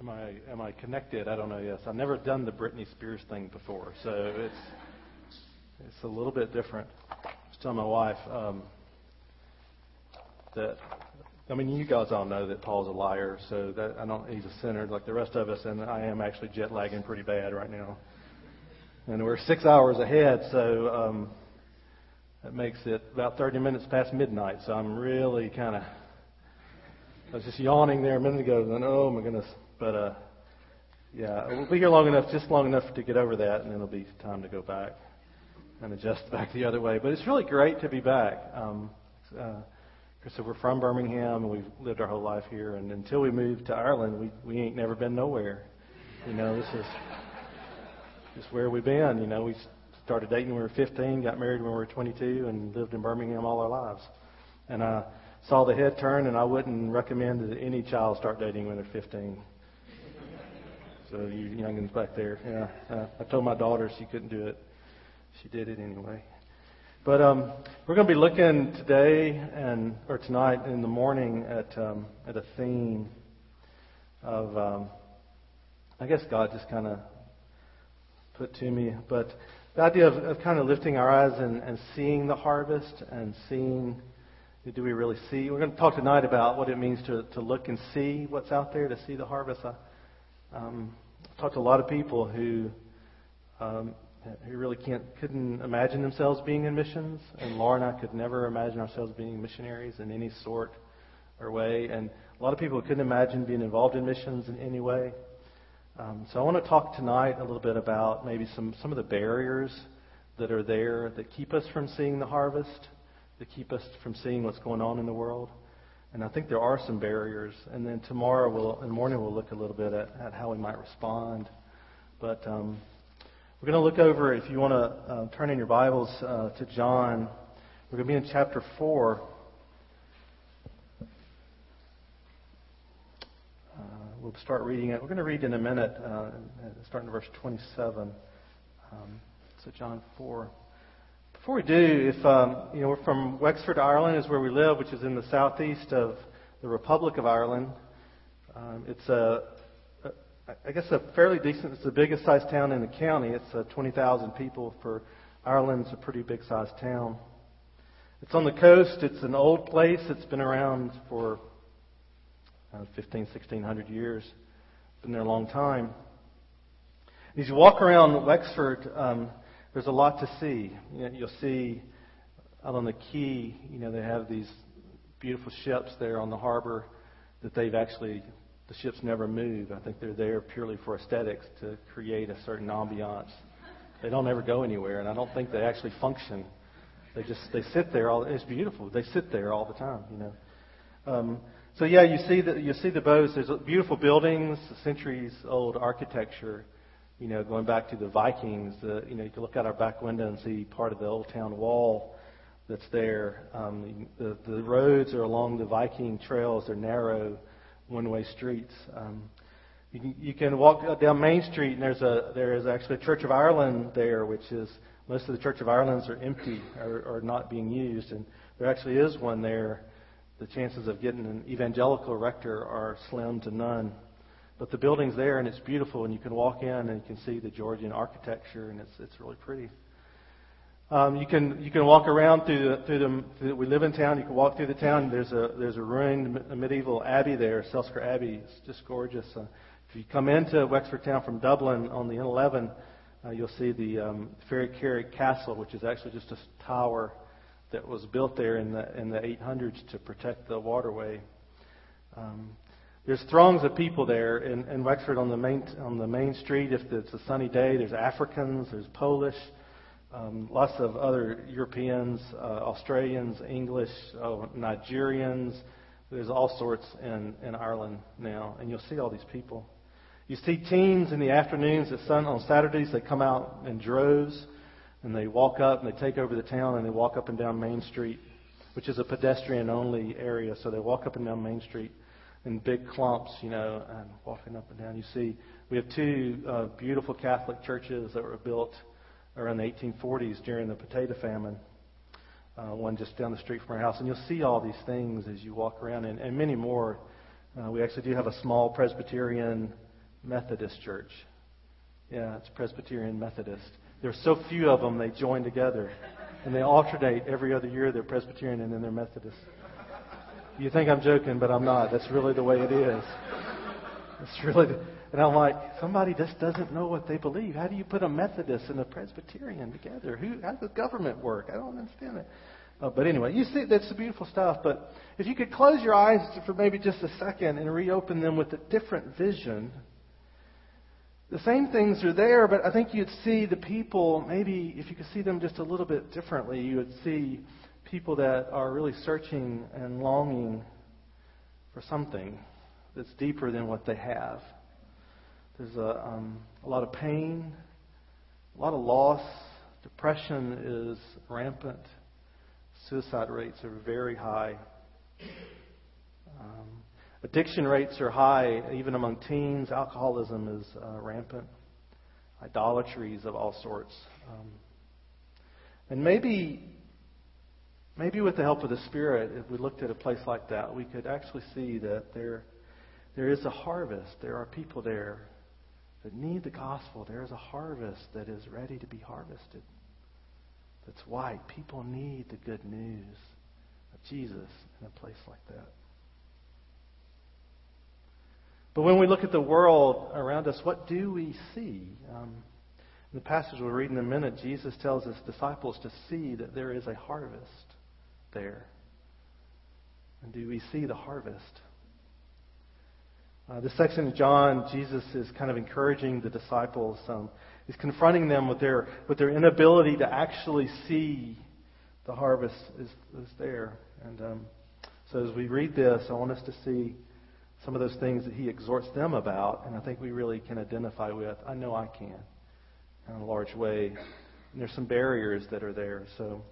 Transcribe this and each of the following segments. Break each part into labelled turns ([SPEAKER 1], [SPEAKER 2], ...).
[SPEAKER 1] Am I am I connected? I don't know. Yes, I've never done the Britney Spears thing before, so it's it's a little bit different. I was telling my wife um, that I mean you guys all know that Paul's a liar, so that I don't he's a sinner like the rest of us, and I am actually jet lagging pretty bad right now, and we're six hours ahead, so um, that makes it about 30 minutes past midnight. So I'm really kind of I was just yawning there a minute ago, and then oh my goodness. But uh, yeah, we'll be here long enough, just long enough to get over that, and then it'll be time to go back and adjust back the other way. But it's really great to be back. Um, uh, so we're from Birmingham, and we've lived our whole life here. And until we moved to Ireland, we we ain't never been nowhere. You know, this is just where we've been. You know, we started dating when we were 15, got married when we were 22, and lived in Birmingham all our lives. And I saw the head turn, and I wouldn't recommend that any child start dating when they're 15. So you youngins back there, yeah. Uh, I told my daughter she couldn't do it. She did it anyway. But um, we're going to be looking today and or tonight in the morning at um, at a theme of um, I guess God just kind of put to me, but the idea of, of kind of lifting our eyes and, and seeing the harvest and seeing do we really see. We're going to talk tonight about what it means to to look and see what's out there, to see the harvest. I, um, I've talked to a lot of people who um, who really can't couldn't imagine themselves being in missions, and Laura and I could never imagine ourselves being missionaries in any sort or way, and a lot of people couldn't imagine being involved in missions in any way. Um, so I want to talk tonight a little bit about maybe some some of the barriers that are there that keep us from seeing the harvest, that keep us from seeing what's going on in the world. And I think there are some barriers. And then tomorrow, we'll, in the morning, we'll look a little bit at, at how we might respond. But um, we're going to look over, if you want to uh, turn in your Bibles uh, to John, we're going to be in chapter 4. Uh, we'll start reading it. We're going to read in a minute, uh, starting in verse 27. Um, so, John 4. Before we do, if um, you know, we're from Wexford, Ireland, is where we live, which is in the southeast of the Republic of Ireland. Um, it's a, a, I guess, a fairly decent. It's the biggest sized town in the county. It's uh, 20,000 people. For Ireland, it's a pretty big sized town. It's on the coast. It's an old place. It's been around for uh, 15, 1600 years. Been there a long time. As you walk around Wexford, um, there's a lot to see. You you'll see out on the quay, you know, they have these beautiful ships there on the harbor that they've actually, the ships never move. I think they're there purely for aesthetics to create a certain ambiance. They don't ever go anywhere, and I don't think they actually function. They just they sit there all. It's beautiful. They sit there all the time, you know. Um, so yeah, you see the you see the boats. There's beautiful buildings, centuries old architecture you know, going back to the Vikings, the, you know, you can look out our back window and see part of the old town wall that's there. Um, the, the roads are along the Viking trails. They're narrow, one-way streets. Um, you, can, you can walk down Main Street, and there's a there is actually a Church of Ireland there, which is most of the Church of Irelands are empty or, or not being used, and there actually is one there. The chances of getting an evangelical rector are slim to none. But the building's there and it's beautiful, and you can walk in and you can see the Georgian architecture, and it's it's really pretty. Um, you can you can walk around through the, through the, through we live in town. You can walk through the town. There's a there's a ruined medieval abbey there, Selskar Abbey. It's just gorgeous. Uh, if you come into Wexford town from Dublin on the N11, uh, you'll see the um, Fairy Carrick Castle, which is actually just a tower that was built there in the in the 800s to protect the waterway. Um, there's throngs of people there in, in Wexford on the main on the main street. If it's a sunny day, there's Africans, there's Polish, um, lots of other Europeans, uh, Australians, English, oh, Nigerians. There's all sorts in, in Ireland now, and you'll see all these people. You see teens in the afternoons at sun on Saturdays. They come out in droves, and they walk up and they take over the town and they walk up and down Main Street, which is a pedestrian-only area. So they walk up and down Main Street in big clumps, you know, and walking up and down. You see, we have two uh, beautiful Catholic churches that were built around the 1840s during the potato famine. Uh, one just down the street from our house, and you'll see all these things as you walk around, and, and many more. Uh, we actually do have a small Presbyterian Methodist Church. Yeah, it's Presbyterian Methodist. There's so few of them, they join together. And they alternate every other year. They're Presbyterian and then they're Methodist. You think I'm joking, but I'm not. That's really the way it is. It's really, the, and I'm like, somebody just doesn't know what they believe. How do you put a Methodist and a Presbyterian together? Who? How does government work? I don't understand it. Uh, but anyway, you see, that's the beautiful stuff. But if you could close your eyes for maybe just a second and reopen them with a different vision, the same things are there, but I think you'd see the people, maybe if you could see them just a little bit differently, you would see people that are really searching and longing for something that's deeper than what they have. There's a, um, a lot of pain, a lot of loss. Depression is rampant. Suicide rates are very high. Um, addiction rates are high, even among teens. Alcoholism is uh, rampant. Idolatries of all sorts. Um, and maybe, maybe with the help of the Spirit, if we looked at a place like that, we could actually see that there, there is a harvest. There are people there that need the gospel. There is a harvest that is ready to be harvested. That's white. People need the good news of Jesus in a place like that. But when we look at the world around us, what do we see? Um, in the passage we'll read in a minute, Jesus tells his disciples to see that there is a harvest there. And do we see the harvest? Uh, this section of John, Jesus is kind of encouraging the disciples. Um, he's confronting them with their with their inability to actually see the harvest is, is there. And um, so as we read this, I want us to see some of those things that he exhorts them about, and I think we really can identify with. I know I can, in a large way. And there's some barriers that are there. So,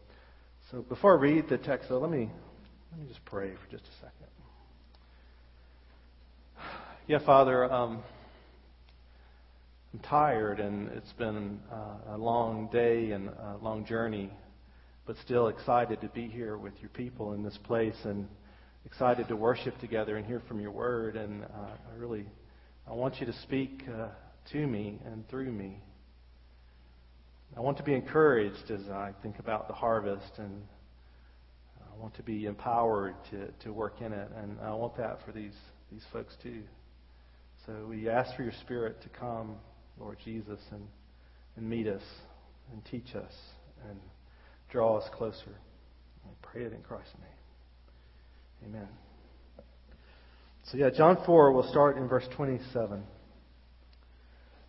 [SPEAKER 1] so before I read the text, though, let me let me just pray for just a second. Yeah, Father, um, I'm tired, and it's been uh, a long day and a long journey, but still excited to be here with your people in this place and excited to worship together and hear from your word. And uh, I really, I want you to speak uh, to me and through me. I want to be encouraged as I think about the harvest, and I want to be empowered to, to work in it, and I want that for these these folks too. So we ask for your Spirit to come, Lord Jesus, and, and meet us and teach us and draw us closer. I pray it in Christ's name. Amen. So, yeah, John 4, we'll start in verse 27.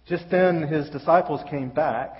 [SPEAKER 1] Just then his disciples came back.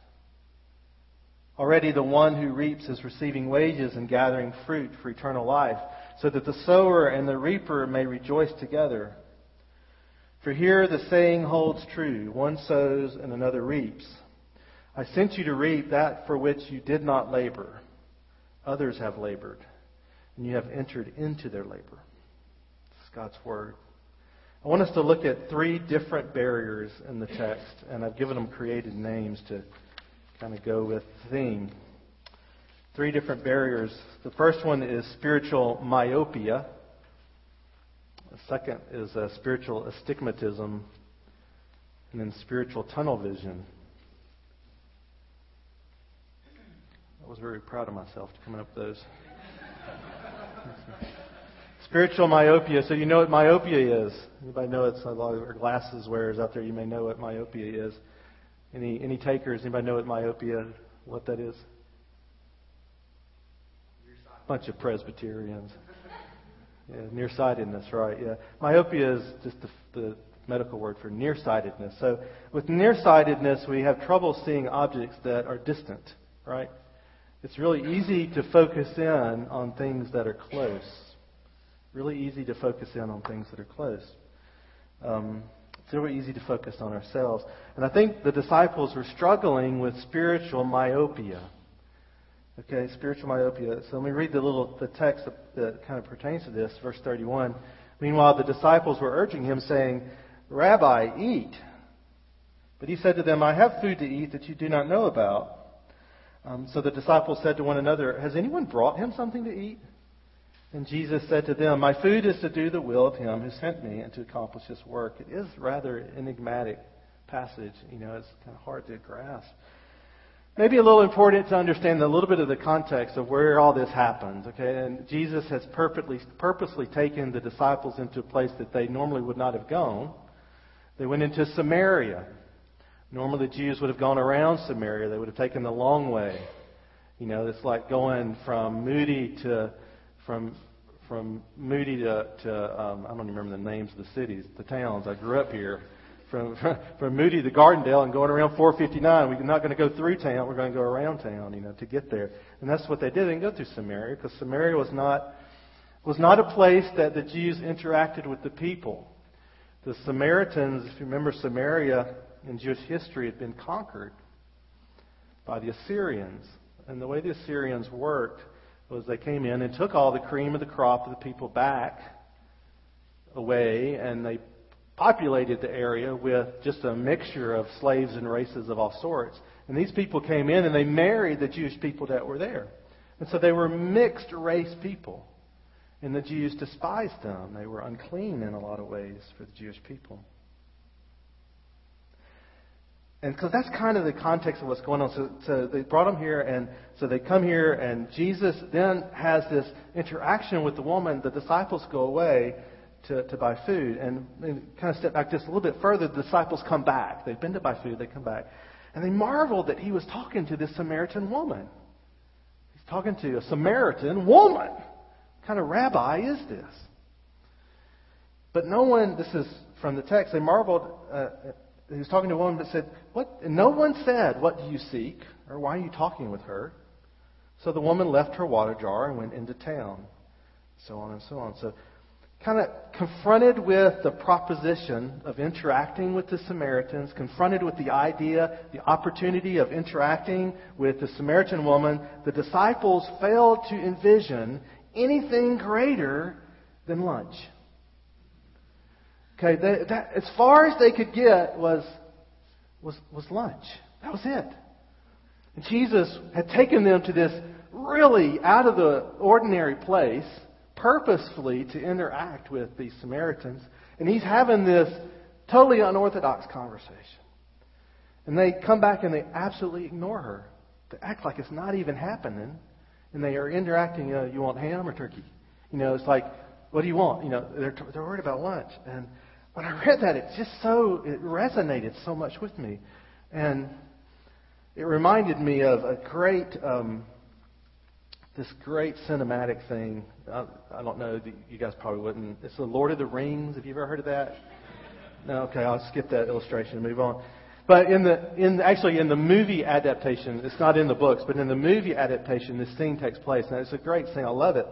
[SPEAKER 1] Already the one who reaps is receiving wages and gathering fruit for eternal life, so that the sower and the reaper may rejoice together. For here the saying holds true one sows and another reaps. I sent you to reap that for which you did not labor. Others have labored, and you have entered into their labor. Is God's Word. I want us to look at three different barriers in the text, and I've given them created names to kind of go with the theme. Three different barriers. The first one is spiritual myopia. The second is uh, spiritual astigmatism, and then spiritual tunnel vision. I was very proud of myself coming up with those. spiritual myopia. So you know what myopia is. Anybody know it's a lot of glasses wearers out there. You may know what myopia is. Any any takers? Anybody know what myopia? What that is? Bunch of Presbyterians. Yeah, nearsightedness, right? Yeah, myopia is just the, the medical word for nearsightedness. So with nearsightedness, we have trouble seeing objects that are distant, right? It's really easy to focus in on things that are close. Really easy to focus in on things that are close. Um, it's really easy to focus on ourselves. And I think the disciples were struggling with spiritual myopia. Okay, spiritual myopia. So let me read the little the text that, that kind of pertains to this, verse 31. Meanwhile, the disciples were urging him, saying, Rabbi, eat. But he said to them, I have food to eat that you do not know about. Um, so the disciples said to one another, Has anyone brought him something to eat? And Jesus said to them, My food is to do the will of him who sent me and to accomplish his work. It is rather enigmatic passage. You know, it's kind of hard to grasp. Maybe a little important to understand a little bit of the context of where all this happens. Okay, and Jesus has purposely, purposely taken the disciples into a place that they normally would not have gone. They went into Samaria. Normally, the Jews would have gone around Samaria. They would have taken the long way. You know, it's like going from Moody to from from Moody to, to um, I don't even remember the names of the cities, the towns. I grew up here. From, from Moody to Gardendale and going around 459. We're not going to go through town. We're going to go around town, you know, to get there. And that's what they did. They didn't go through Samaria because Samaria was not was not a place that the Jews interacted with the people. The Samaritans, if you remember, Samaria in Jewish history had been conquered by the Assyrians. And the way the Assyrians worked was they came in and took all the cream of the crop of the people back away, and they populated the area with just a mixture of slaves and races of all sorts. And these people came in and they married the Jewish people that were there. And so they were mixed race people. And the Jews despised them. They were unclean in a lot of ways for the Jewish people. And because that's kind of the context of what's going on. So, so they brought them here, and so they come here, and Jesus then has this interaction with the woman. The disciples go away to, to buy food. And, and kind of step back just a little bit further, the disciples come back. They've been to buy food, they come back. And they marveled that he was talking to this Samaritan woman. He's talking to a Samaritan woman. What kind of rabbi is this? But no one, this is from the text, they marveled. Uh, he was talking to a woman that said, "What?" no one said, "What do you seek?" or "Why are you talking with her?" So the woman left her water jar and went into town, so on and so on. So, kind of confronted with the proposition of interacting with the Samaritans, confronted with the idea, the opportunity of interacting with the Samaritan woman, the disciples failed to envision anything greater than lunch. Okay, that, as far as they could get was, was, was lunch. That was it. And Jesus had taken them to this really out of the ordinary place, purposefully to interact with these Samaritans. And he's having this totally unorthodox conversation. And they come back and they absolutely ignore her. They act like it's not even happening. And they are interacting, uh, you want ham or turkey? You know, it's like, what do you want? You know, they're, they're worried about lunch. And when I read that, it just so, it resonated so much with me. And it reminded me of a great, um, this great cinematic thing. I, I don't know, you guys probably wouldn't. It's the Lord of the Rings. Have you ever heard of that? No, okay, I'll skip that illustration and move on. But in the, in actually in the movie adaptation, it's not in the books, but in the movie adaptation, this scene takes place, and it's a great scene. I love it.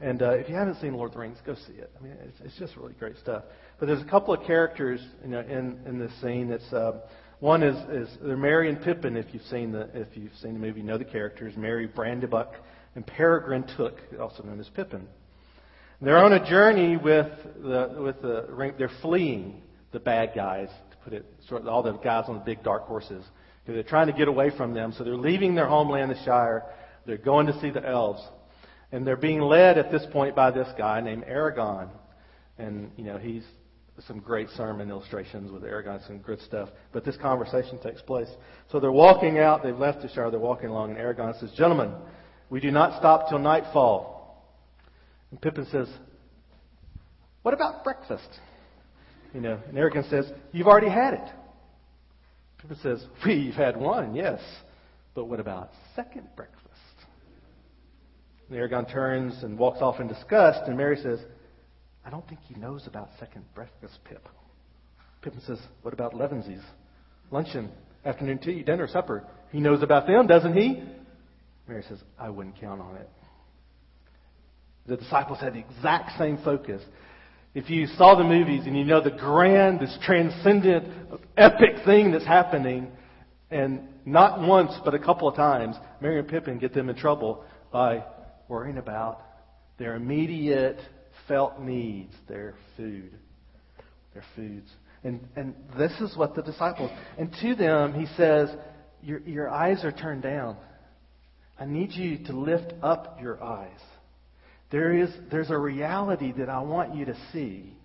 [SPEAKER 1] And uh, if you haven't seen Lord of the Rings, go see it. I mean, it's, it's just really great stuff. But there's a couple of characters you know, in in this scene. It's uh, one is is they're Merry and Pippin. If you've seen the if you've seen the movie, you know the characters Merry Brandybuck and Peregrine Took, also known as Pippin. They're on a journey with the with the they're fleeing the bad guys to put it sort of all the guys on the big dark horses. They're trying to get away from them, so they're leaving their homeland, the Shire. They're going to see the elves. And they're being led at this point by this guy named Aragorn. And, you know, he's some great sermon illustrations with Aragorn, some good stuff. But this conversation takes place. So they're walking out, they've left the Shire, they're walking along, and Aragorn says, Gentlemen, we do not stop till nightfall. And Pippin says, What about breakfast? You know, and Aragorn says, You've already had it. Pippa says, We've had one, yes. But what about second breakfast? And Aragorn turns and walks off in disgust, and Merry says, I don't think he knows about second breakfast, Pip. Pippin says, What about Elevenses? Luncheon, afternoon tea, dinner, supper. He knows about them, doesn't he? Merry says, I wouldn't count on it. The disciples had the exact same focus. If you saw the movies and you know the grand, this transcendent, epic thing that's happening, and not once but a couple of times, Merry and Pippin get them in trouble by worrying about their immediate felt needs, their food, their foods. And, and this is what the disciples, and to them, he says, your, your eyes are turned down. I need you to lift up your eyes. There is, there's a reality that I want you to see.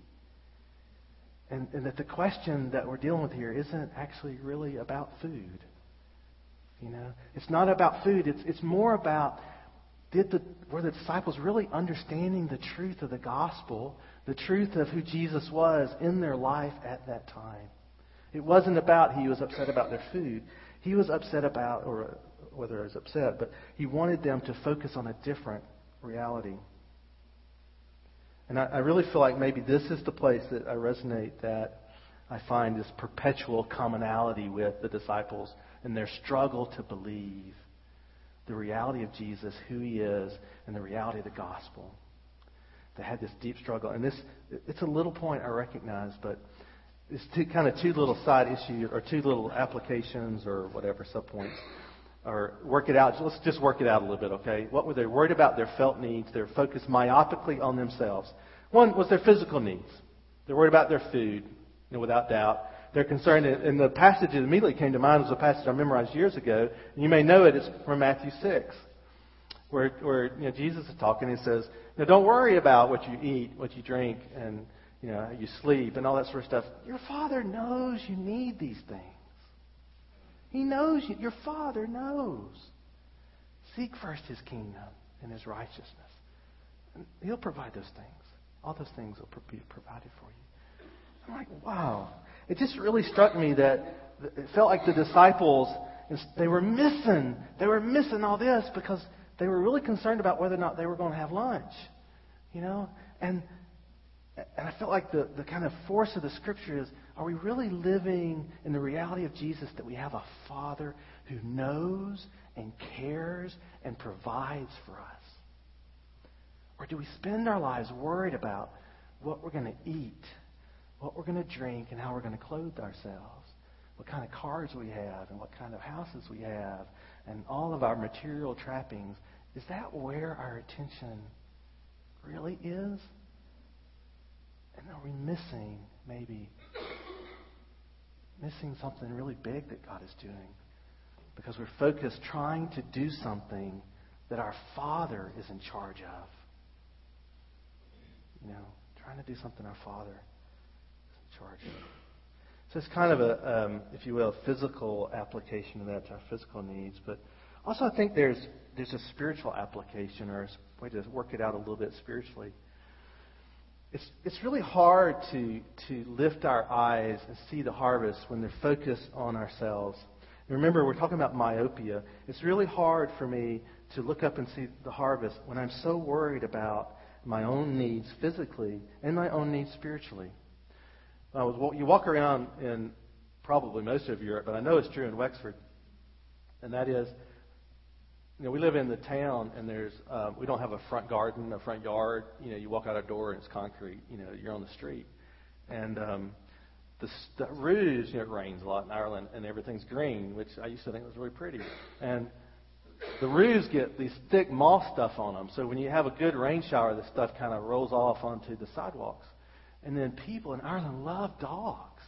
[SPEAKER 1] And, and that the question that we're dealing with here isn't actually really about food. You know, it's not about food. It's, it's more about did the, were the disciples really understanding the truth of the gospel, the truth of who Jesus was in their life at that time? It wasn't about he was upset about their food. He was upset about, or whether he was upset, but he wanted them to focus on a different reality. And I, I really feel like maybe this is the place that I resonate that I find this perpetual commonality with the disciples and their struggle to believe the reality of Jesus, who he is, and the reality of the gospel. They had this deep struggle. And this, it's a little point I recognize, but it's two, kind of two little side issues or two little applications or whatever subpoints. Or work it out. Let's just work it out a little bit, okay? What were they worried about? Their felt needs. They're focused myopically on themselves. One was their physical needs. They're worried about their food, you know, without doubt they're concerned. And the passage that immediately came to mind was a passage I memorized years ago. And you may know it. It's from Matthew 6, where, where you know, Jesus is talking. He says, now, don't worry about what you eat, what you drink, and you know, you sleep, and all that sort of stuff. Your Father knows you need these things. He knows you. Your Father knows. Seek first His kingdom and His righteousness. And He'll provide those things. All those things will be provided for you. I'm like, wow. It just really struck me that it felt like the disciples, they were missing, they were missing all this because they were really concerned about whether or not they were going to have lunch. You know? And, and I felt like the, the kind of force of the scripture is are we really living in the reality of Jesus that we have a Father who knows and cares and provides for us? Or do we spend our lives worried about what we're going to eat what we're going to drink and how we're going to clothe ourselves, what kind of cars we have and what kind of houses we have, and all of our material trappings. Is that where our attention really is? And are we missing, maybe, missing something really big that God is doing? Because we're focused trying to do something that our Father is in charge of. You know, trying to do something our Father charge. So it's kind of a, um, if you will, physical application of that to our physical needs. But also, I think there's there's a spiritual application or a way to work it out a little bit spiritually. It's it's really hard to to lift our eyes and see the harvest when they're focused on ourselves. And remember, we're talking about myopia. It's really hard for me to look up and see the harvest when I'm so worried about my own needs physically and my own needs spiritually. I was, you walk around in probably most of Europe, but I know it's true in Wexford, and that is, you know, we live in the town, and there's um, we don't have a front garden, a front yard. You know, you walk out a door and it's concrete. You know, you're on the street, and um, the, the roofs, you know, it rains a lot in Ireland, and everything's green, which I used to think was really pretty, and the roofs get these thick moss stuff on them. So when you have a good rain shower, the stuff kind of rolls off onto the sidewalks. And then people in Ireland love dogs.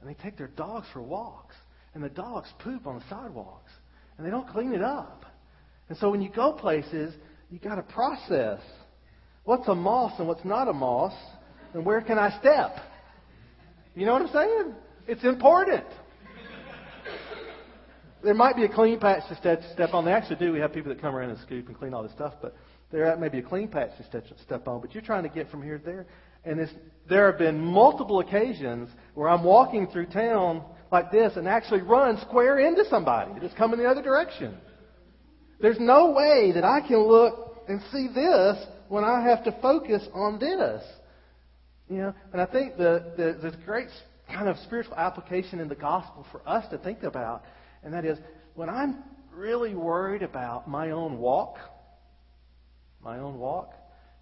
[SPEAKER 1] And they take their dogs for walks. And the dogs poop on the sidewalks. And they don't clean it up. And so when you go places, you got to process what's a moss and what's not a moss, and where can I step? You know what I'm saying? It's important. There might be a clean patch to step, on. They actually do. We have people that come around and scoop and clean all this stuff, but there may be a clean patch to step on. But you're trying to get from here to there. And there have been multiple occasions where I'm walking through town like this and actually run square into somebody that's coming the other direction. There's no way that I can look and see this when I have to focus on this. You know, and I think the, the, there's great kind of spiritual application in the gospel for us to think about, and that is when I'm really worried about my own walk, my own walk,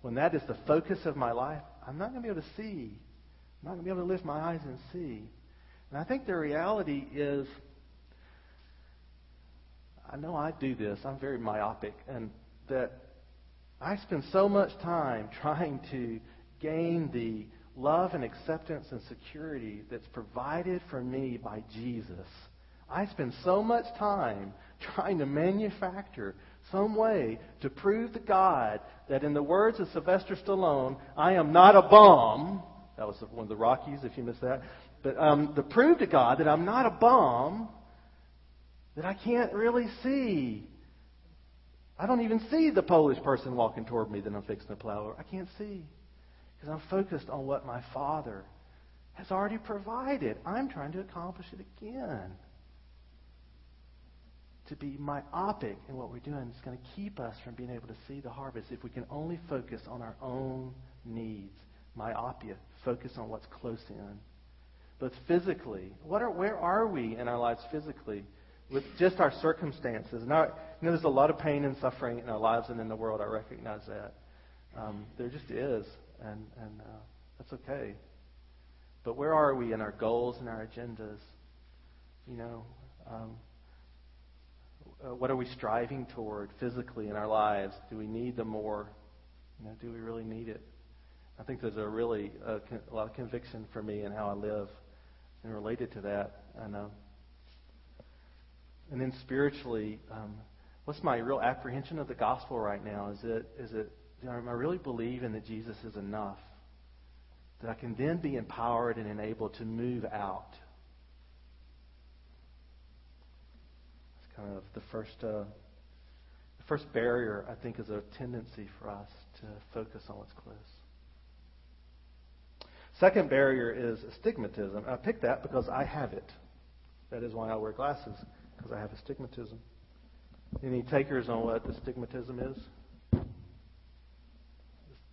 [SPEAKER 1] when that is the focus of my life, I'm not going to be able to see. I'm not going to be able to lift my eyes and see. And I think the reality is, I know I do this. I'm very myopic, and that I spend so much time trying to gain the love and acceptance and security that's provided for me by Jesus. I spend so much time trying to manufacture some way to prove to God that, in the words of Sylvester Stallone, I am not a bum. That was one of the Rockies, if you missed that. But um, to prove to God that I'm not a bum, that I can't really see. I don't even see the Polish person walking toward me that I'm fixing to plow. I can't see because I'm focused on what my Father has already provided. I'm trying to accomplish it again to be myopic in what we're doing is going to keep us from being able to see the harvest if we can only focus on our own needs. Myopia, focus on what's close in. But physically, what are, where are we in our lives physically with just our circumstances? And you know, there's a lot of pain and suffering in our lives and in the world. I recognize that. Um, there just is, and, and uh, that's okay. But where are we in our goals and our agendas? You know, um, uh, what are we striving toward physically in our lives? Do we need the more? You know, do we really need it? I think there's a really uh, a lot of conviction for me in how I live, and related to that, and uh, and then spiritually, um, what's my real apprehension of the gospel right now? Is it is it know, am I really believing that Jesus is enough? That I can then be empowered and enabled to move out kind of the first, uh, the first barrier, I think, is a tendency for us to focus on what's close. Second barrier is astigmatism. I picked that because I have it. That is why I wear glasses, because I have astigmatism. Any takers on what astigmatism is?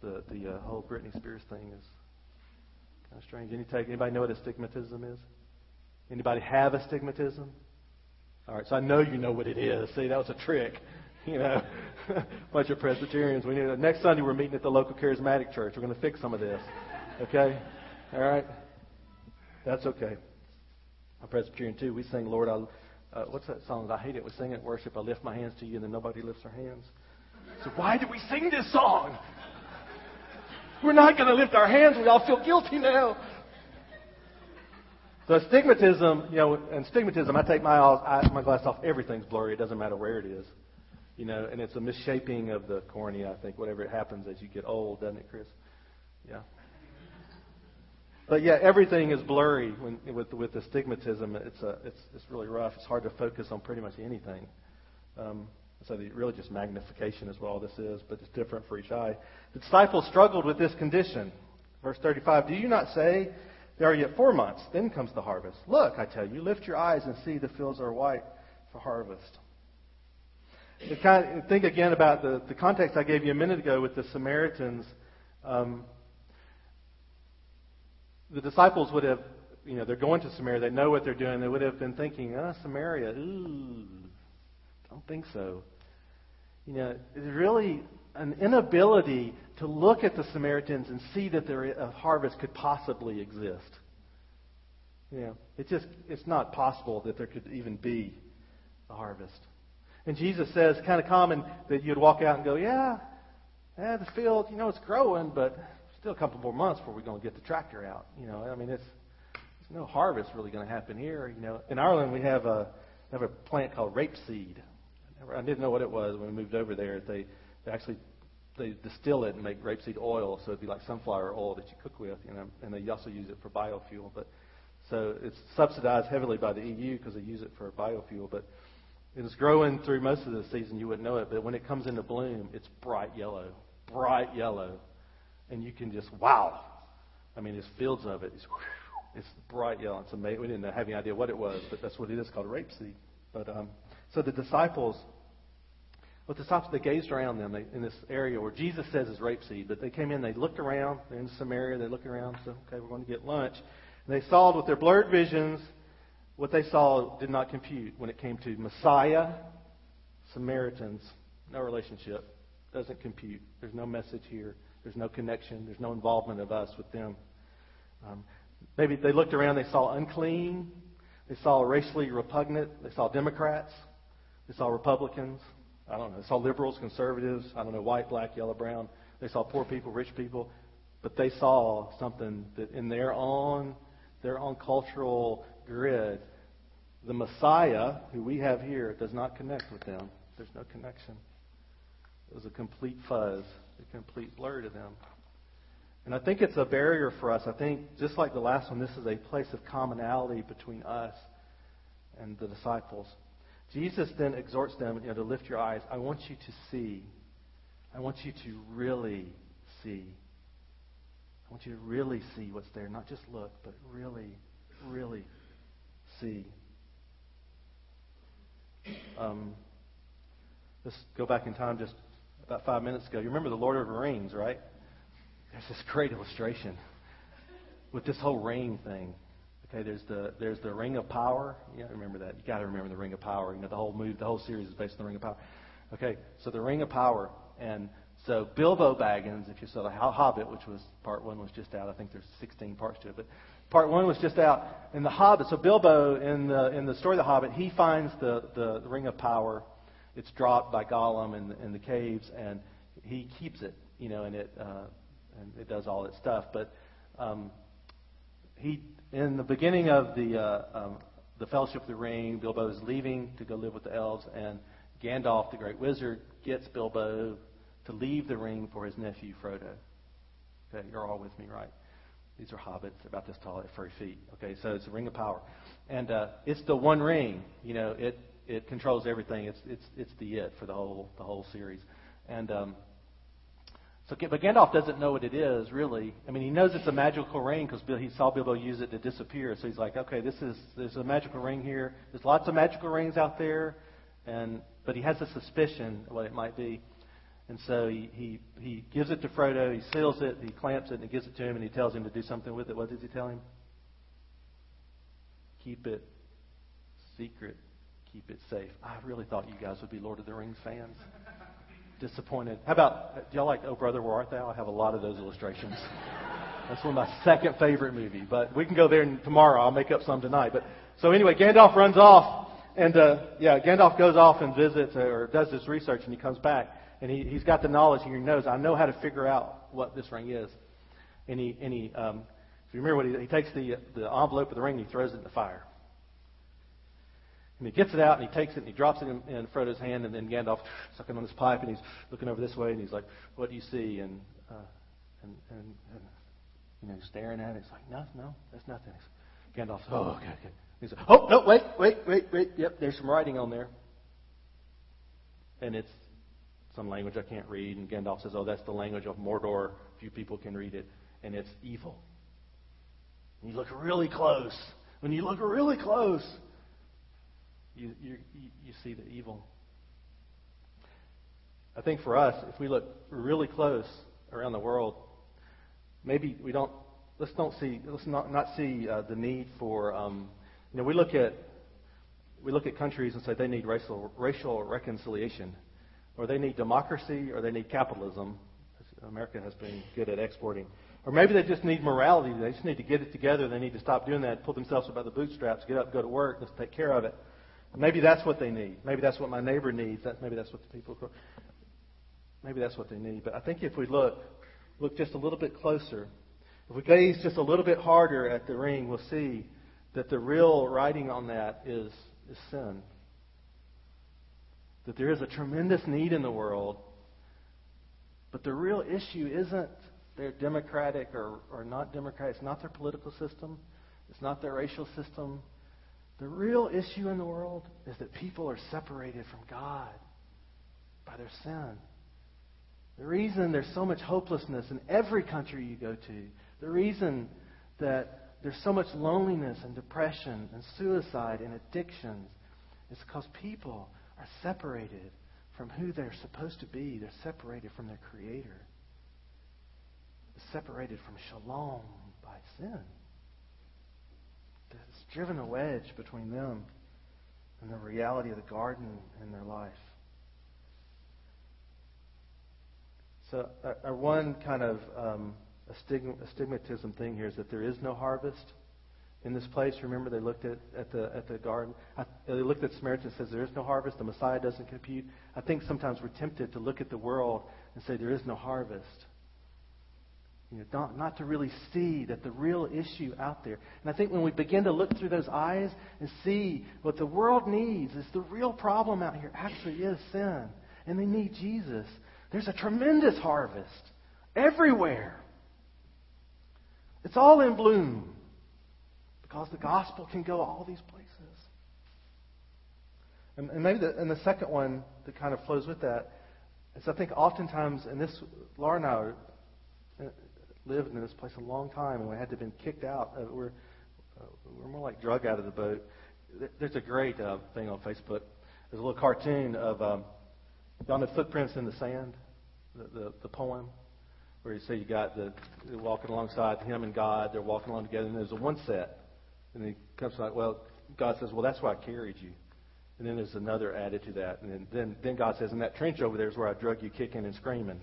[SPEAKER 1] The the uh, whole Britney Spears thing is kind of strange. Any take, anybody know what astigmatism is? Anybody have astigmatism? All right, so I know you know what it is. See, that was a trick. You know, bunch of Presbyterians. We need next Sunday we're meeting at the local charismatic church. We're going to fix some of this. Okay, all right. That's okay. I'm Presbyterian too. We sing, Lord, I. Uh, what's that song? I hate it. We sing at worship. I lift my hands to you, and then nobody lifts their hands. So why do we sing this song? We're not going to lift our hands. We all feel guilty now. So astigmatism, you know, and stigmatism, I take my, I, my glass off. Everything's blurry. It doesn't matter where it is, you know, and it's a misshaping of the cornea. I think whatever it happens as you get old, doesn't it, Chris? Yeah. But yeah, everything is blurry when, with with astigmatism. It's a it's it's really rough. It's hard to focus on pretty much anything. Um, so the, really just magnification is what all this is, but it's different for each eye. The disciples struggled with this condition. Verse 35, Do you not say there are yet four months, then comes the harvest. Look, I tell you, lift your eyes and see the fields are white for harvest. Kind of, think again about the, the context I gave you a minute ago with the Samaritans. Um, the disciples would have, you know, they're going to Samaria. They know what they're doing. They would have been thinking, oh, Samaria, ooh, don't think so. You know, it's really an inability to look at the Samaritans and see that there a uh, harvest could possibly exist. You know, it's just it's not possible that there could even be a harvest. And Jesus says, kind of common that you'd walk out and go, yeah, yeah, the field, you know, it's growing, but still a couple more months before we're going to get the tractor out. You know, I mean, it's there's no harvest really going to happen here. You know, in Ireland we have a have a plant called rapeseed. I didn't know what it was when we moved over there. They they actually they distill it and make rapeseed oil, so it'd be like sunflower oil that you cook with, you know, and they also use it for biofuel. But so it's subsidized heavily by the EU because they use it for biofuel. But it's growing through most of the season, you wouldn't know it. But when it comes into bloom, it's bright yellow, bright yellow, and you can just wow. I mean, there's fields of it. It's, It's bright yellow. It's amazing. We didn't have any idea what it was, but that's what it is called rapeseed. But um, so the disciples, what the disciples, they gazed around them in this area where Jesus says is rapeseed. But they came in, they looked around. They're in Samaria. They looked around. So okay, we're going to get lunch. And they saw with their blurred visions what they saw did not compute when it came to Messiah, Samaritans, no relationship. Doesn't compute. There's no message here. There's no connection. There's no involvement of us with them. Um, maybe they looked around, they saw unclean. They saw racially repugnant. They saw Democrats. They saw Republicans. I don't know. They saw liberals, conservatives. I don't know, white, black, yellow, brown. They saw poor people, rich people. But they saw something that in their own, their own cultural grid, the Messiah, who we have here, does not connect with them. There's no connection. It was a complete fuzz, a complete blur to them. And I think it's a barrier for us. I think, just like the last one, this is a place of commonality between us and the disciples. Jesus then exhorts them you know, to lift your eyes. I want you to see. I want you to really see. I want you to really see what's there. Not just look, but really, really see. Um, let's go back in time just about five minutes ago. You remember the Lord of the Rings, right? There's this great illustration with this whole ring thing. Okay, there's the there's the Ring of Power. You got to remember that. You got to remember the Ring of Power. You know, the whole movie, the whole series is based on the Ring of Power. Okay, so the Ring of Power, and so Bilbo Baggins, if you saw the Hobbit, which was part one, was just out. I think there's 16 parts to it, but part one was just out. And the Hobbit, so Bilbo in the in the story of the Hobbit, he finds the the, the Ring of Power. It's dropped by Gollum in, in the caves, and he keeps it. You know, and it uh, and it does all its stuff. But um, he in the beginning of the uh, um, the Fellowship of the Ring, Bilbo is leaving to go live with the elves, and Gandalf, the great wizard, gets Bilbo to leave the ring for his nephew Frodo. Okay, you're all with me, right? These are hobbits, about this tall, at furry feet. Okay, so it's a ring of power, and uh, it's the one ring. You know, it it controls everything. It's it's it's the it for the whole the whole series, and um, so but Gandalf doesn't know what it is really. I mean, he knows it's a magical ring because he saw Bilbo use it to disappear. So he's like, okay, this is there's a magical ring here. There's lots of magical rings out there, and but he has a suspicion what it might be. And so he, he, he gives it to Frodo, he seals it, he clamps it, and he gives it to him, and he tells him to do something with it. What does he tell him? Keep it secret, keep it safe. I really thought you guys would be Lord of the Rings fans. Disappointed. How about, do y'all like Oh Brother, Where Art Thou? I have a lot of those illustrations. That's one of my second favorite movie, but we can go there tomorrow. I'll make up some tonight. But so anyway, Gandalf runs off, and uh, yeah, Gandalf goes off and visits or does this research, and he comes back, and he, he's got the knowledge. He knows I know how to figure out what this ring is. And he, and he um, if you remember, what he, he takes the the envelope of the ring and he throws it in the fire. And he gets it out and he takes it and he drops it in, in Frodo's hand, and then Gandalf sucking on his pipe and he's looking over this way and he's like, "What do you see?" And uh, and, and and you know staring at it. He's like, "No, no, that's nothing." He's, Gandalf, "Oh, okay, okay." He's like, "Oh no, wait, wait, wait, wait. Yep, there's some writing on there." And it's some language I can't read. And Gandalf says, Oh, that's the language of Mordor. Few people can read it. And it's evil. And you look really close. When you look really close, you, you, you see the evil. I think for us, if we look really close around the world, maybe we don't. Let's don't see. Let's not not see uh, the need for. Um, you know, we look at we look at countries and say they need racial racial reconciliation or they need democracy, or they need capitalism. America has been good at exporting. Or maybe they just need morality. They just need to get it together. They need to stop doing that, pull themselves up by the bootstraps, get up, go to work, let's take care of it. Maybe that's what they need. Maybe that's what my neighbor needs. That, maybe that's what the people. Maybe that's what they need. But I think if we look, look just a little bit closer, if we gaze just a little bit harder at the ring, we'll see that the real writing on that is, is sin that there is a tremendous need in the world, but the real issue isn't their democratic or, or not democratic. It's not their political system. It's not their racial system. The real issue in the world is that people are separated from God by their sin. The reason there's so much hopelessness in every country you go to, the reason that there's so much loneliness and depression and suicide and addictions, it's because people are separated from who they're supposed to be. They're separated from their Creator. They're separated from shalom by sin. Driven a wedge between them and the reality of the garden in their life. So, our, our one kind of um, astigmatism thing here is that there is no harvest in this place. Remember, they looked at, at the at the garden. I, they looked at Samaritan and says there is no harvest. The Messiah doesn't compute. I think sometimes we're tempted to look at the world and say there is no harvest. You know, not, not to really see that the real issue out there. And I think when we begin to look through those eyes and see what the world needs is the real problem out here actually is sin. And they need Jesus. There's a tremendous harvest everywhere. It's all in bloom because the gospel can go all these places. And, and maybe the, and the second one that kind of flows with that is I think oftentimes, and this, Laura and I are, lived in this place a long time, and we had to have been kicked out. Uh, we're, uh, we're more like drug out of the boat. There's a great uh, thing on Facebook. There's a little cartoon of um, the footprints in the sand, the, the, the poem, where you say you got the walking alongside him and God. They're walking along together, and there's a one set, and he comes like, well, God says, well, that's why I carried you. And then there's another added to that, and then then, then God says, in that trench over there is where I drug you kicking and screaming.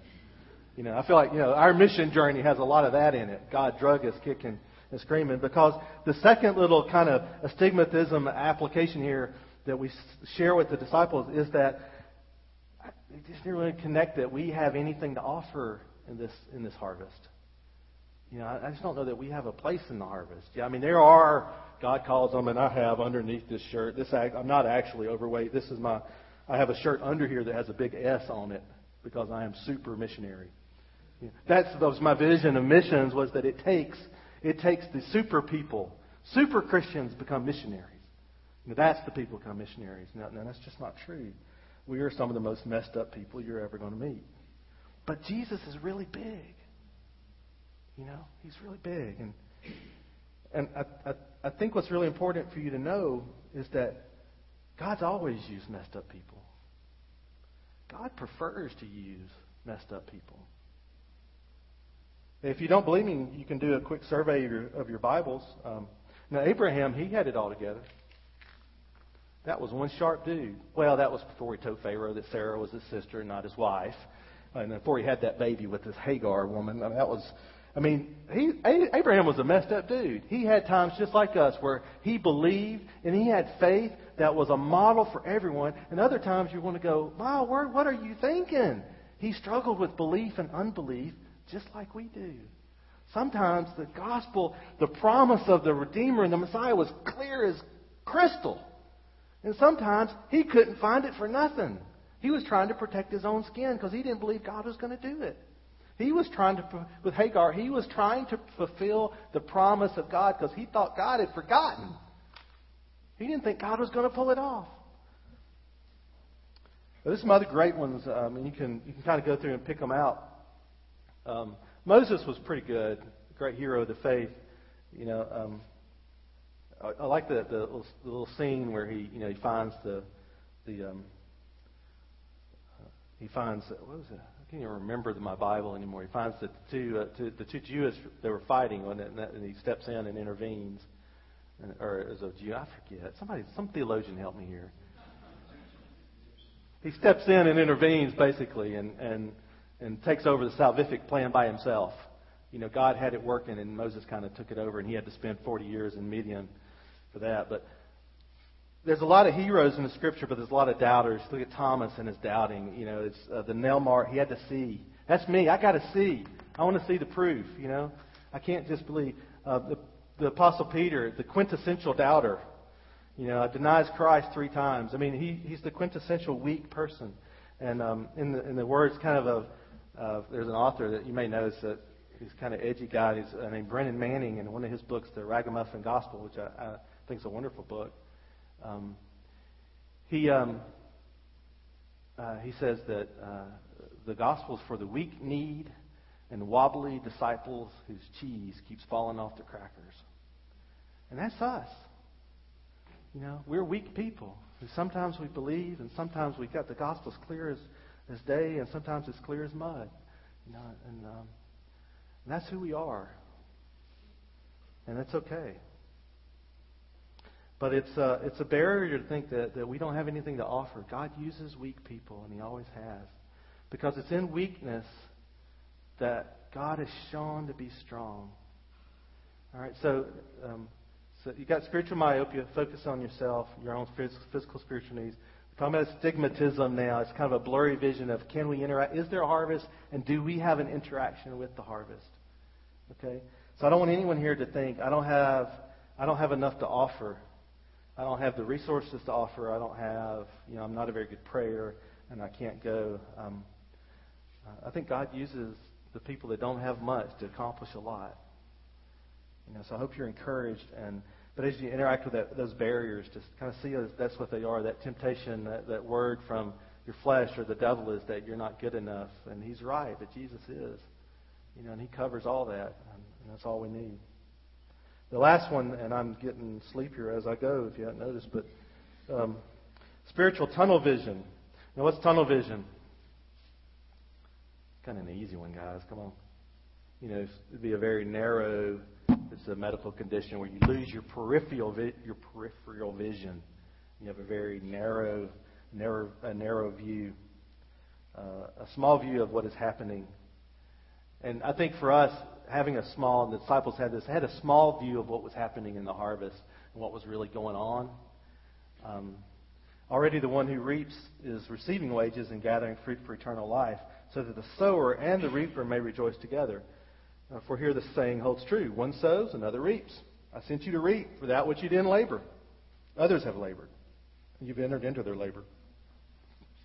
[SPEAKER 1] You know, I feel like, you know, our mission journey has a lot of that in it. God drug us kicking and screaming. Because the second little kind of astigmatism application here that we share with the disciples is that they just didn't really connect that we have anything to offer in this, in this harvest. You know, I just don't know that we have a place in the harvest. Yeah, I mean, there are, God calls them, and I have underneath this shirt. This I'm not actually overweight. This is my, I have a shirt under here that has a big S on it because I am super missionary. That's that was my vision of missions was that it takes it takes the super people, super Christians become missionaries. You know, that's the people become missionaries. Now, now that's just not true. We are some of the most messed up people you're ever going to meet. But Jesus is really big. You know, he's really big, and and I, I, I think what's really important for you to know is that God's always used messed up people. God prefers to use messed up people. If you don't believe me, you can do a quick survey of your, of your Bibles. Um, now, Abraham, he had it all together. That was one sharp dude. Well, that was before he told Pharaoh that Sarah was his sister and not his wife. And before he had that baby with this Hagar woman. I mean, that was, I mean, he, Abraham was a messed up dude. He had times just like us where he believed and he had faith that was a model for everyone. And other times you want to go, my word, what are you thinking? He struggled with belief and unbelief just like we do. Sometimes the gospel, the promise of the Redeemer and the Messiah was clear as crystal. And sometimes he couldn't find it for nothing. He was trying to protect his own skin because he didn't believe God was going to do it. He was trying to, with Hagar, he was trying to fulfill the promise of God because he thought God had forgotten. He didn't think God was going to pull it off. there's some other great ones. Um, mean, you can you can kind of go through and pick them out. Um, Moses was pretty good, great hero of the faith. You know, um, I, I like the, the, little, the little scene where he, you know, he finds the the um, uh, he finds what was it? I can't even remember my Bible anymore. He finds the two, uh, two the two Jews they were fighting, and, and he steps in and intervenes. And, or is a Jew? I forget. Somebody, some theologian, help me here. He steps in and intervenes basically, and and and takes over the salvific plan by himself. You know, God had it working, and Moses kind of took it over, and he had to spend 40 years in Midian for that. But there's a lot of heroes in the scripture, but there's a lot of doubters. Look at Thomas and his doubting. You know, it's uh, the nail mark. He had to see. That's me. I got to see. I want to see the proof. You know, I can't just believe. Uh, the, the apostle Peter, the quintessential doubter. You know, denies Christ three times. I mean, he, he's the quintessential weak person. And um, in the in the words kind of of uh, there's an author that you may notice that he's kind of edgy guy. He's uh, named Brennan Manning, and one of his books, The Ragamuffin Gospel, which I, I think is a wonderful book. Um, he um, uh, he says that uh, the gospel is for the weak need and wobbly disciples whose cheese keeps falling off the crackers. And that's us. You know, we're weak people. And sometimes we believe, and sometimes we got the gospel as clear as, as day, and sometimes it's clear as mud. You know, and, um, and that's who we are. And that's okay. But it's a, it's a barrier to think that, that we don't have anything to offer. God uses weak people, and He always has. Because it's in weakness that God is shown to be strong. All right, so um, so you got spiritual myopia. Focus on yourself, your own physical, spiritual needs. Talking about stigmatism now. It's kind of a blurry vision of can we interact? Is there a harvest, and do we have an interaction with the harvest? Okay. So I don't want anyone here to think I don't have I don't have enough to offer. I don't have the resources to offer. I don't have you know I'm not a very good prayer, and I can't go. Um, I think God uses the people that don't have much to accomplish a lot. You know, so I hope you're encouraged. And but as you interact with that, those barriers, just kind of see that's what they are. That temptation, that, that word from your flesh or the devil is that you're not good enough, and he's right that Jesus is. You know, and he covers all that, and that's all we need. The last one, and I'm getting sleepier as I go, if you haven't noticed, but um, spiritual tunnel vision. Now, what's tunnel vision? Kind of an easy one, guys. Come on. You know, it'd be a very narrow it's a medical condition where you lose your peripheral vi- your peripheral vision. You have a very narrow, narrow, a narrow view, uh, a small view of what is happening. And I think for us, having a small, the disciples had this, had a small view of what was happening in the harvest and what was really going on. Um, already the one who reaps is receiving wages and gathering fruit for eternal life, so that the sower and the reaper may rejoice together. Uh, for here the saying holds true one sows, another reaps. I sent you to reap for that which you didn't labor. Others have labored. You've entered into their labor.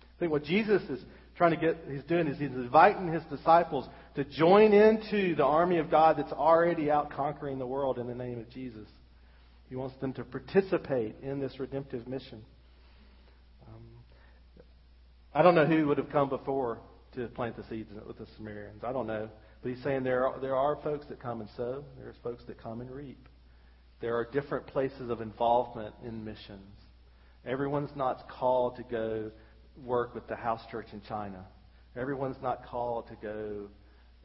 [SPEAKER 1] I think what Jesus is trying to get, he's doing is he's inviting his disciples to join into the army of God that's already out conquering the world in the name of Jesus. He wants them to participate in this redemptive mission. Um, I don't know who would have come before to plant the seeds with the Samaritans. I don't know. But he's saying there are, there are folks that come and sow, there's folks that come and reap. There are different places of involvement in missions. Everyone's not called to go work with the house church in China. Everyone's not called to go,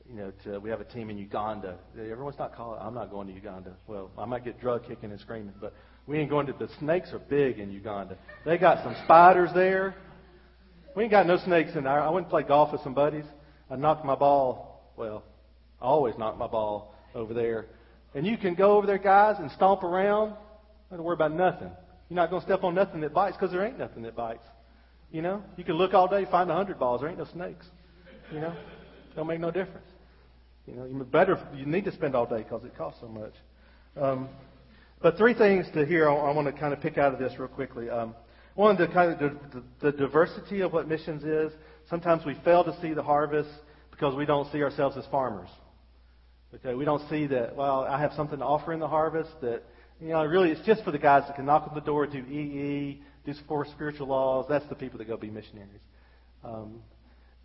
[SPEAKER 1] you know, to, we have a team in Uganda. Everyone's not called, I'm not going to Uganda. Well, I might get drug kicking and screaming, but we ain't going to, the snakes are big in Uganda. They got some spiders there. We ain't got no snakes in there. I went to play golf with some buddies. I knocked my ball well, I always knock my ball over there. And you can go over there, guys, and stomp around. Don't worry about nothing. You're not going to step on nothing that bites because there ain't nothing that bites. You know, you can look all day, find a hundred balls. There ain't no snakes. You know, don't make no difference. You know, you better you need to spend all day because it costs so much. Um, but three things to hear. I, I want to kind of pick out of this real quickly. Um, one, the kind of the, the, the diversity of what missions is. Sometimes we fail to see the harvest because we don't see ourselves as farmers. Okay, we don't see that, well, I have something to offer in the harvest that, you know, really it's just for the guys that can knock on the door, do EE, do four spiritual laws. That's the people that go be missionaries. Um,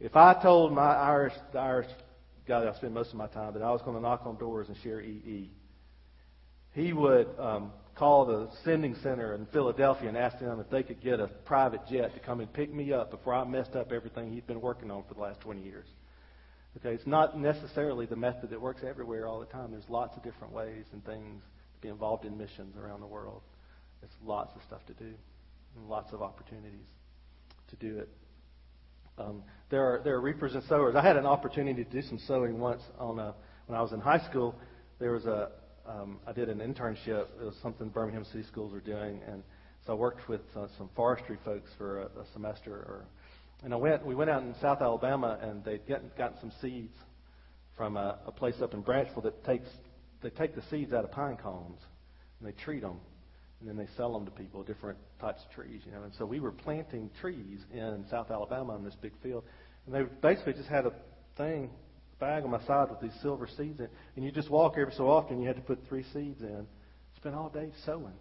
[SPEAKER 1] if I told my Irish, the Irish guy that I spend most of my time that I was going to knock on doors and share EE, he would um, call the sending center in Philadelphia and ask them if they could get a private jet to come and pick me up before I messed up everything he'd been working on for the last 20 years. Okay, it's not necessarily the method that works everywhere all the time. There's lots of different ways and things to be involved in missions around the world. There's lots of stuff to do and lots of opportunities to do it. Um, there are there are reapers and sowers. I had an opportunity to do some sowing once on a, when I was in high school. There was a um, I did an internship. It was something Birmingham City Schools were doing, and so I worked with uh, some forestry folks for a, a semester or and I went, we went out in South Alabama, and they'd get, gotten some seeds from a, a place up in Branchville that takes, they take the seeds out of pine cones, and they treat them, and then they sell them to people, different types of trees, you know. And so we were planting trees in South Alabama in this big field, and they basically just had a thing, bag on my side with these silver seeds in, and you just walk every so often. You had to put three seeds in. Spend all day sowing,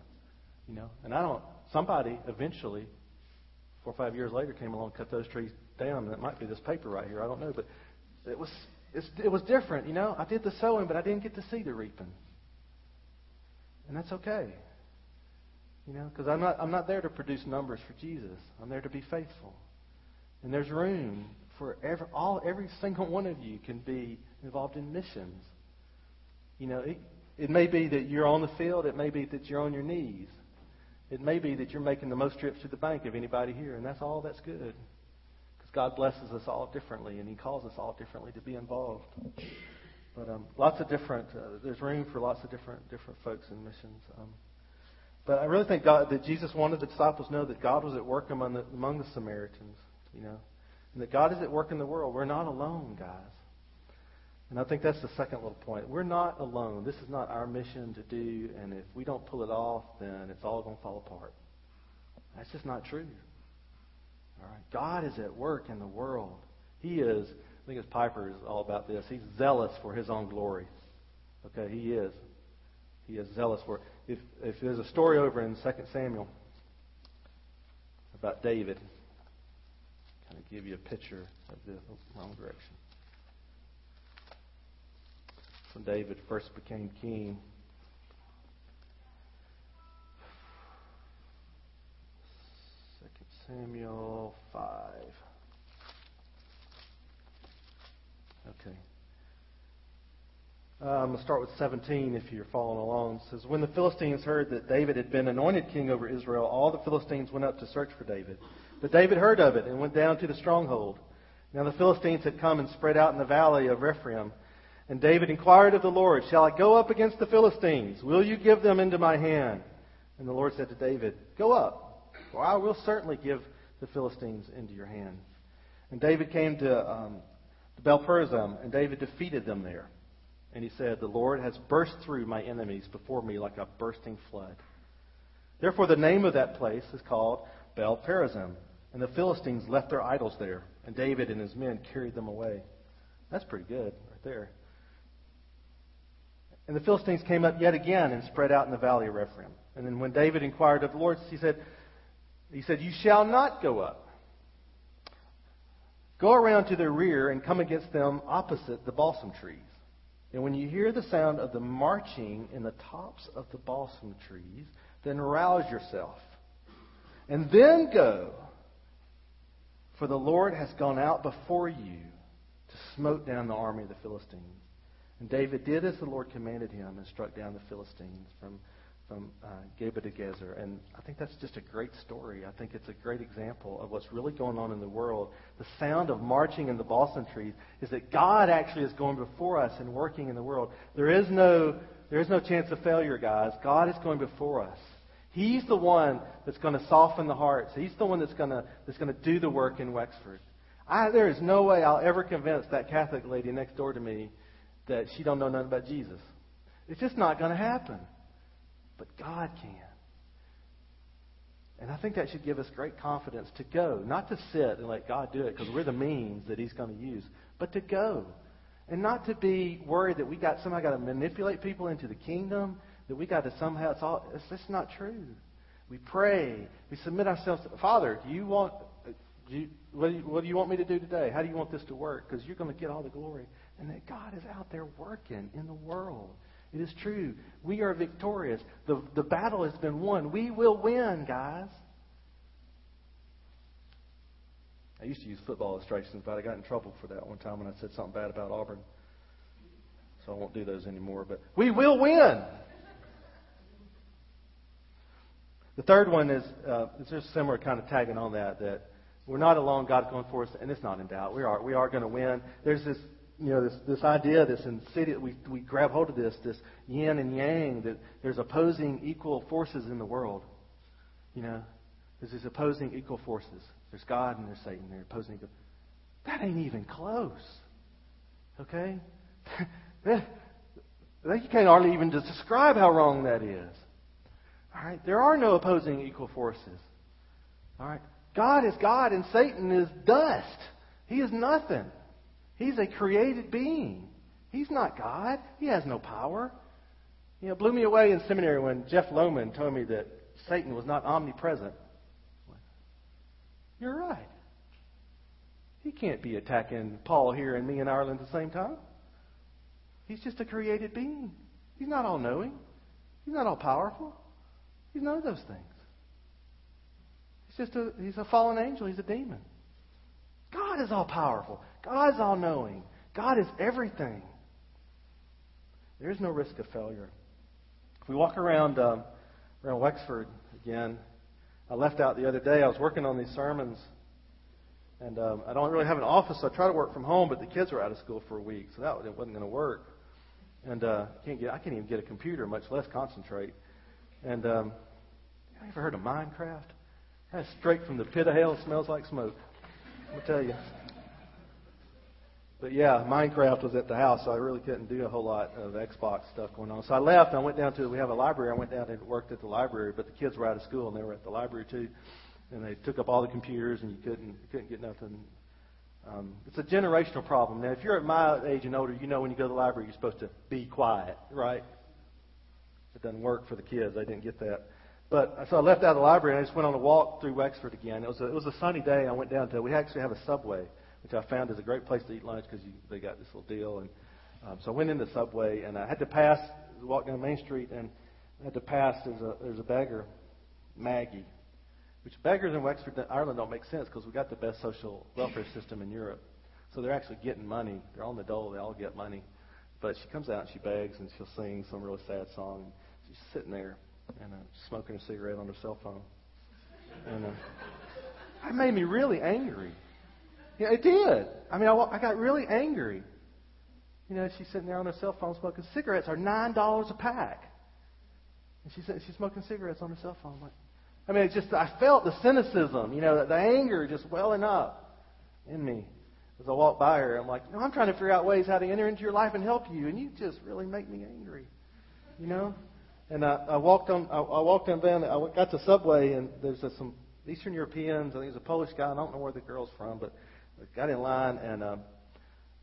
[SPEAKER 1] you know. And I don't. Somebody eventually four or five years later came along, cut those trees down, and it might be this paper right here. I don't know, but it was it was different. You know, I did the sowing, but I didn't get to see the reaping. And that's okay. You know, because I'm not, I'm not there to produce numbers for Jesus. I'm there to be faithful. And there's room for every, all, every single one of you can be involved in missions. You know, it, it may be that you're on the field. It may be that you're on your knees. It may be that you're making the most trips to the bank of anybody here, and that's all that's good. Because God blesses us all differently, and He calls us all differently to be involved. But um, lots of different, uh, there's room for lots of different different folks in missions. Um, but I really think God, that Jesus wanted the disciples to know that God was at work among the, among the Samaritans, you know, and that God is at work in the world. We're not alone, guys. And I think that's the second little point. We're not alone. This is not our mission to do, and if we don't pull it off, then it's all going to fall apart. That's just not true. All right. God is at work in the world. He is, I think it's Piper is all about this. He's zealous for his own glory. Okay, he is. He is zealous for it. If, if there's a story over in 2 Samuel about David, kind of give you a picture of the wrong direction when David first became king. Second Samuel 5. Okay. Uh, I'm going to start with 17 if you're following along. It says, When the Philistines heard that David had been anointed king over Israel, all the Philistines went up to search for David. But David heard of it and went down to the stronghold. Now the Philistines had come and spread out in the valley of Rephaim and David inquired of the Lord, Shall I go up against the Philistines? Will you give them into my hand? And the Lord said to David, Go up, for I will certainly give the Philistines into your hand. And David came to, um, to Baal-perazim, and David defeated them there. And he said, The Lord has burst through my enemies before me like a bursting flood. Therefore, the name of that place is called Baal-perazim. And the Philistines left their idols there, and David and his men carried them away. That's pretty good right there. And the Philistines came up yet again and spread out in the valley of Rephaim. And then when David inquired of the Lord, he said, he said, You shall not go up. Go around to their rear and come against them opposite the balsam trees. And when you hear the sound of the marching in the tops of the balsam trees, then rouse yourself. And then go, for the Lord has gone out before you to smote down the army of the Philistines. And David did as the Lord commanded him and struck down the Philistines from, from uh, Geba to Gezer. And I think that's just a great story. I think it's a great example of what's really going on in the world. The sound of marching in the balsam trees is that God actually is going before us and working in the world. There is no, there is no chance of failure, guys. God is going before us. He's the one that's going to soften the hearts. He's the one that's going to, that's going to do the work in Wexford. I, there is no way I'll ever convince that Catholic lady next door to me that she don't know nothing about Jesus. It's just not going to happen. But God can. And I think that should give us great confidence to go, not to sit and let God do it because we're the means that He's going to use, but to go. And not to be worried that we got somehow got to manipulate people into the kingdom, that we got to somehow it's all it's just not true. We pray, we submit ourselves to Father, do you want do you, what, do you, what do you want me to do today? How do you want this to work? Because you're going to get all the glory and that God is out there working in the world. It is true. We are victorious. The, the battle has been won. We will win, guys. I used to use football illustrations, but I got in trouble for that one time when I said something bad about Auburn. So I won't do those anymore. But we will win. The third one is uh, it's just similar, kind of tagging on that. That we're not alone. God's going for us, and it's not in doubt. We are we are going to win. There's this you know, this, this idea, this insidious, we, we grab hold of this, this yin and yang, that there's opposing equal forces in the world. You know, there's these opposing equal forces. There's God and there's Satan. They're opposing equal. That ain't even close. Okay? you can't hardly even describe how wrong that is. All right? There are no opposing equal forces. All right? God is God and Satan is dust. He is nothing. He's a created being. He's not God. He has no power. You know, it blew me away in seminary when Jeff Lohman told me that Satan was not omnipresent. You're right. He can't be attacking Paul here and me in Ireland at the same time. He's just a created being. He's not all knowing. He's not all powerful. He's none of those things. He's just a he's a fallen angel. He's a demon. God is all powerful. God is all knowing. God is everything. There is no risk of failure. If we walk around um, around Wexford again, I left out the other day. I was working on these sermons, and um, I don't really have an office, so I try to work from home. But the kids were out of school for a week, so that it wasn't going to work. And uh, can't get I can't even get a computer, much less concentrate. And um, you ever heard of Minecraft? That's straight from the pit of hell. Smells like smoke. I'll tell you. But yeah, Minecraft was at the house, so I really couldn't do a whole lot of Xbox stuff going on. So I left. I went down to we have a library. I went down and worked at the library, but the kids were out of school and they were at the library too, and they took up all the computers and you couldn't you couldn't get nothing. Um, it's a generational problem. Now, if you're at my age and older, you know when you go to the library, you're supposed to be quiet, right? It doesn't work for the kids. They didn't get that. But so I left out of the library and I just went on a walk through Wexford again. It was a, it was a sunny day. I went down to we actually have a Subway, which I found is a great place to eat lunch because they got this little deal. And um, so I went in the Subway and I had to pass, walk down Main Street, and I had to pass. There's a there's a beggar, Maggie, which beggars in Wexford, Ireland don't make sense because we got the best social welfare system in Europe. So they're actually getting money. They're on the dole. They all get money. But she comes out and she begs and she'll sing some really sad song. She's sitting there and uh, smoking a cigarette on her cell phone. And uh, it made me really angry. Yeah, it did. I mean, I, I got really angry. You know, she's sitting there on her cell phone smoking cigarettes. Are nine dollars a pack, and she's she's smoking cigarettes on her cell phone. Like, I mean, it's just I felt the cynicism, you know, the, the anger just welling up in me as I walked by her. I'm like, no, I'm trying to figure out ways how to enter into your life and help you, and you just really make me angry, you know. And I, I walked on, I, I walked on down. I got to the Subway, and there's a, some Eastern Europeans. I think there's a Polish guy. I don't know where the girl's from, but got in line, and uh,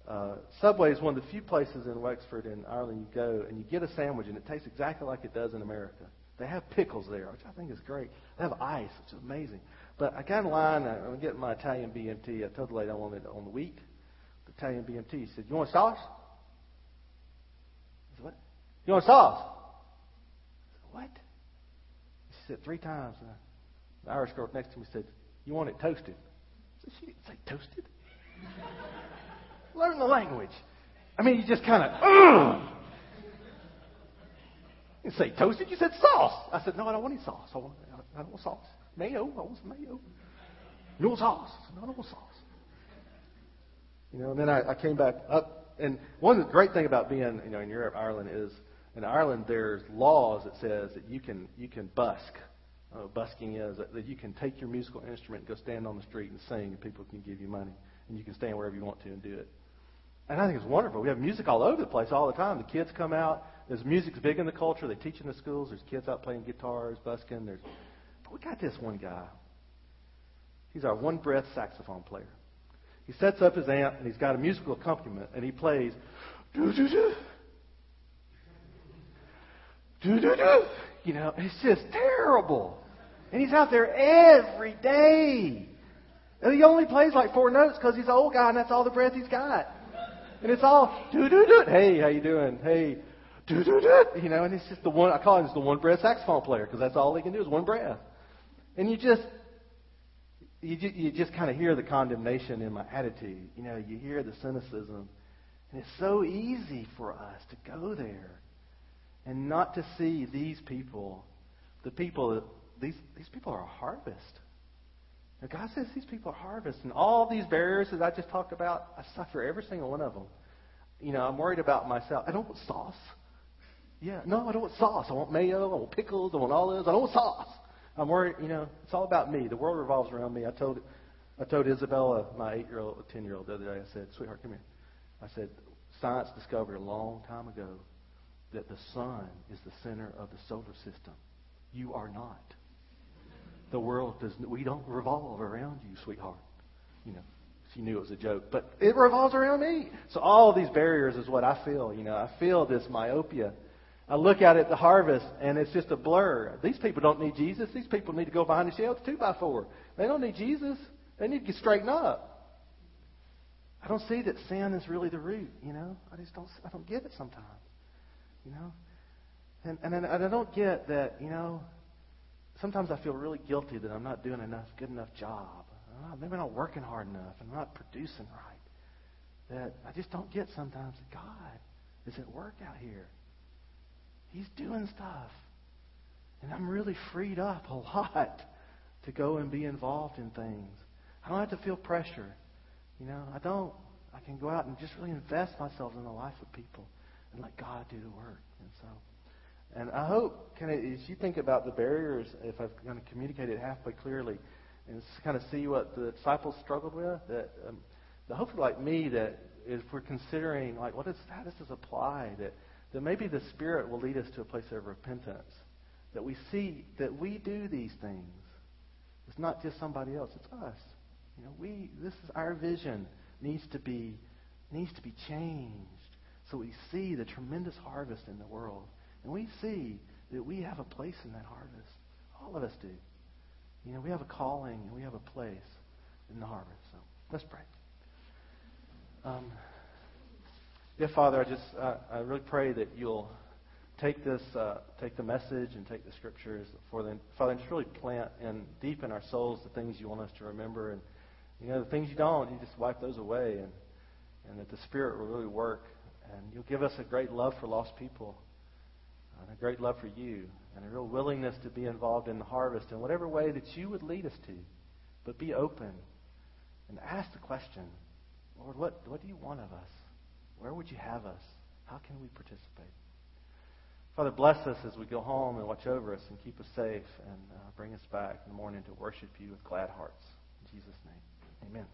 [SPEAKER 1] uh, Subway is one of the few places in Wexford in Ireland you go, and you get a sandwich, and it tastes exactly like it does in America. They have pickles there, which I think is great. They have ice, which is amazing. But I got in line. I'm getting my Italian BMT. I told the lady I wanted it on the wheat. The Italian BMT. She said, "You want sauce?" I said, "What? You want sauce?" What? She said three times. And the Irish girl next to me said, You want it toasted? I said, She didn't say toasted. Learn the language. I mean, you just kind of, ugh. You say toasted, you said sauce. I said, No, I don't want any sauce. I, want, I don't want sauce. Mayo, I want some mayo. No sauce. No, I don't want sauce. You know, and then I, I came back up. And one great thing about being, you know, in Europe, Ireland is in Ireland, there's laws that says that you can you can busk. Uh, busking is that, you can take your musical instrument and go stand on the street and sing, and people can give you money, and you can stand wherever you want to and do it. And I think it's wonderful. We have music all over the place all the time. The kids come out. There's music's big in the culture. They teach in the schools. There's kids out playing guitars, busking. There's, but we got this one guy. He's our one breath saxophone player. He sets up his amp and he's got a musical accompaniment and he plays. Doo-doo-doo, do do do. You know, it's just terrible. And he's out there every day. And he only plays like four notes because he's an old guy and that's all the breath he's got. And it's all do do do. Hey, how you doing? Hey, do do do. You know, and it's just the one. I call him just the one breath saxophone player because that's all he can do is one breath. And you just you just, you just kind of hear the condemnation in my attitude. You know, you hear the cynicism, and it's so easy for us to go there and not to see these people, the people, these, these people are a harvest. Now God says these people are harvest. And all these barriers that I just talked about, I suffer every single one of them. You know, I'm worried about myself. I don't want sauce. Yeah, no, I don't want sauce. I want mayo. I want pickles. I want olives. I don't want sauce. I'm worried, you know, it's all about me. The world revolves around me. I told I told Isabella, my eight year old, ten year old, the other day, I said, Sweetheart, come here. I said, Science discovered a long time ago that the sun is the center of the solar system. You are not. The world does. We don't revolve around you, sweetheart. You know, she knew it was a joke, but it revolves around me. So all these barriers is what I feel. You know, I feel this myopia. I look out at the harvest, and it's just a blur. These people don't need Jesus. These people need to go behind the shelves two by four. They don't need Jesus. They need to get straightened up. I don't see that sin is really the root. You know, I just don't. I don't get it sometimes. You know? And, and, and I don't get that, you know, sometimes I feel really guilty that I'm not doing enough, good enough job. Oh, maybe I'm not working hard enough. And I'm not producing right. That I just don't get sometimes God is at work out here. He's doing stuff. And I'm really freed up a lot to go and be involved in things. I don't have to feel pressure. You know, I don't. I can go out and just really invest myself in the life of people and let God do the work. And so, and I hope, kind of, as you think about the barriers, if I've kind of communicated halfway clearly, and kind of see what the disciples struggled with, that um, hopefully, like me, that if we're considering like what is how does this apply, that that maybe the Spirit will lead us to a place of repentance, that we see that we do these things. It's not just somebody else; it's us. You know, we this is our vision needs to be needs to be changed so we see the tremendous harvest in the world, and we see that we have a place in that harvest. All of us do. You know, we have a calling and we have a place in the harvest. So let's pray. Um, yeah, Father, I just uh, I really pray that you'll take this, uh, take the message and take the scriptures for them, Father, and just really plant and deep in our souls the things you want us to remember, and you know the things you don't, you just wipe those away, and and that the Spirit will really work, and you'll give us a great love for lost people, and a great love for you, and a real willingness to be involved in the harvest in whatever way that you would lead us to, but be open and ask the question, Lord, what what do you want of us? Where would you have us? How can we participate? Father, bless us as we go home and watch over us and keep us safe and uh, bring us back in the morning to worship you with glad hearts. In Jesus' name, amen.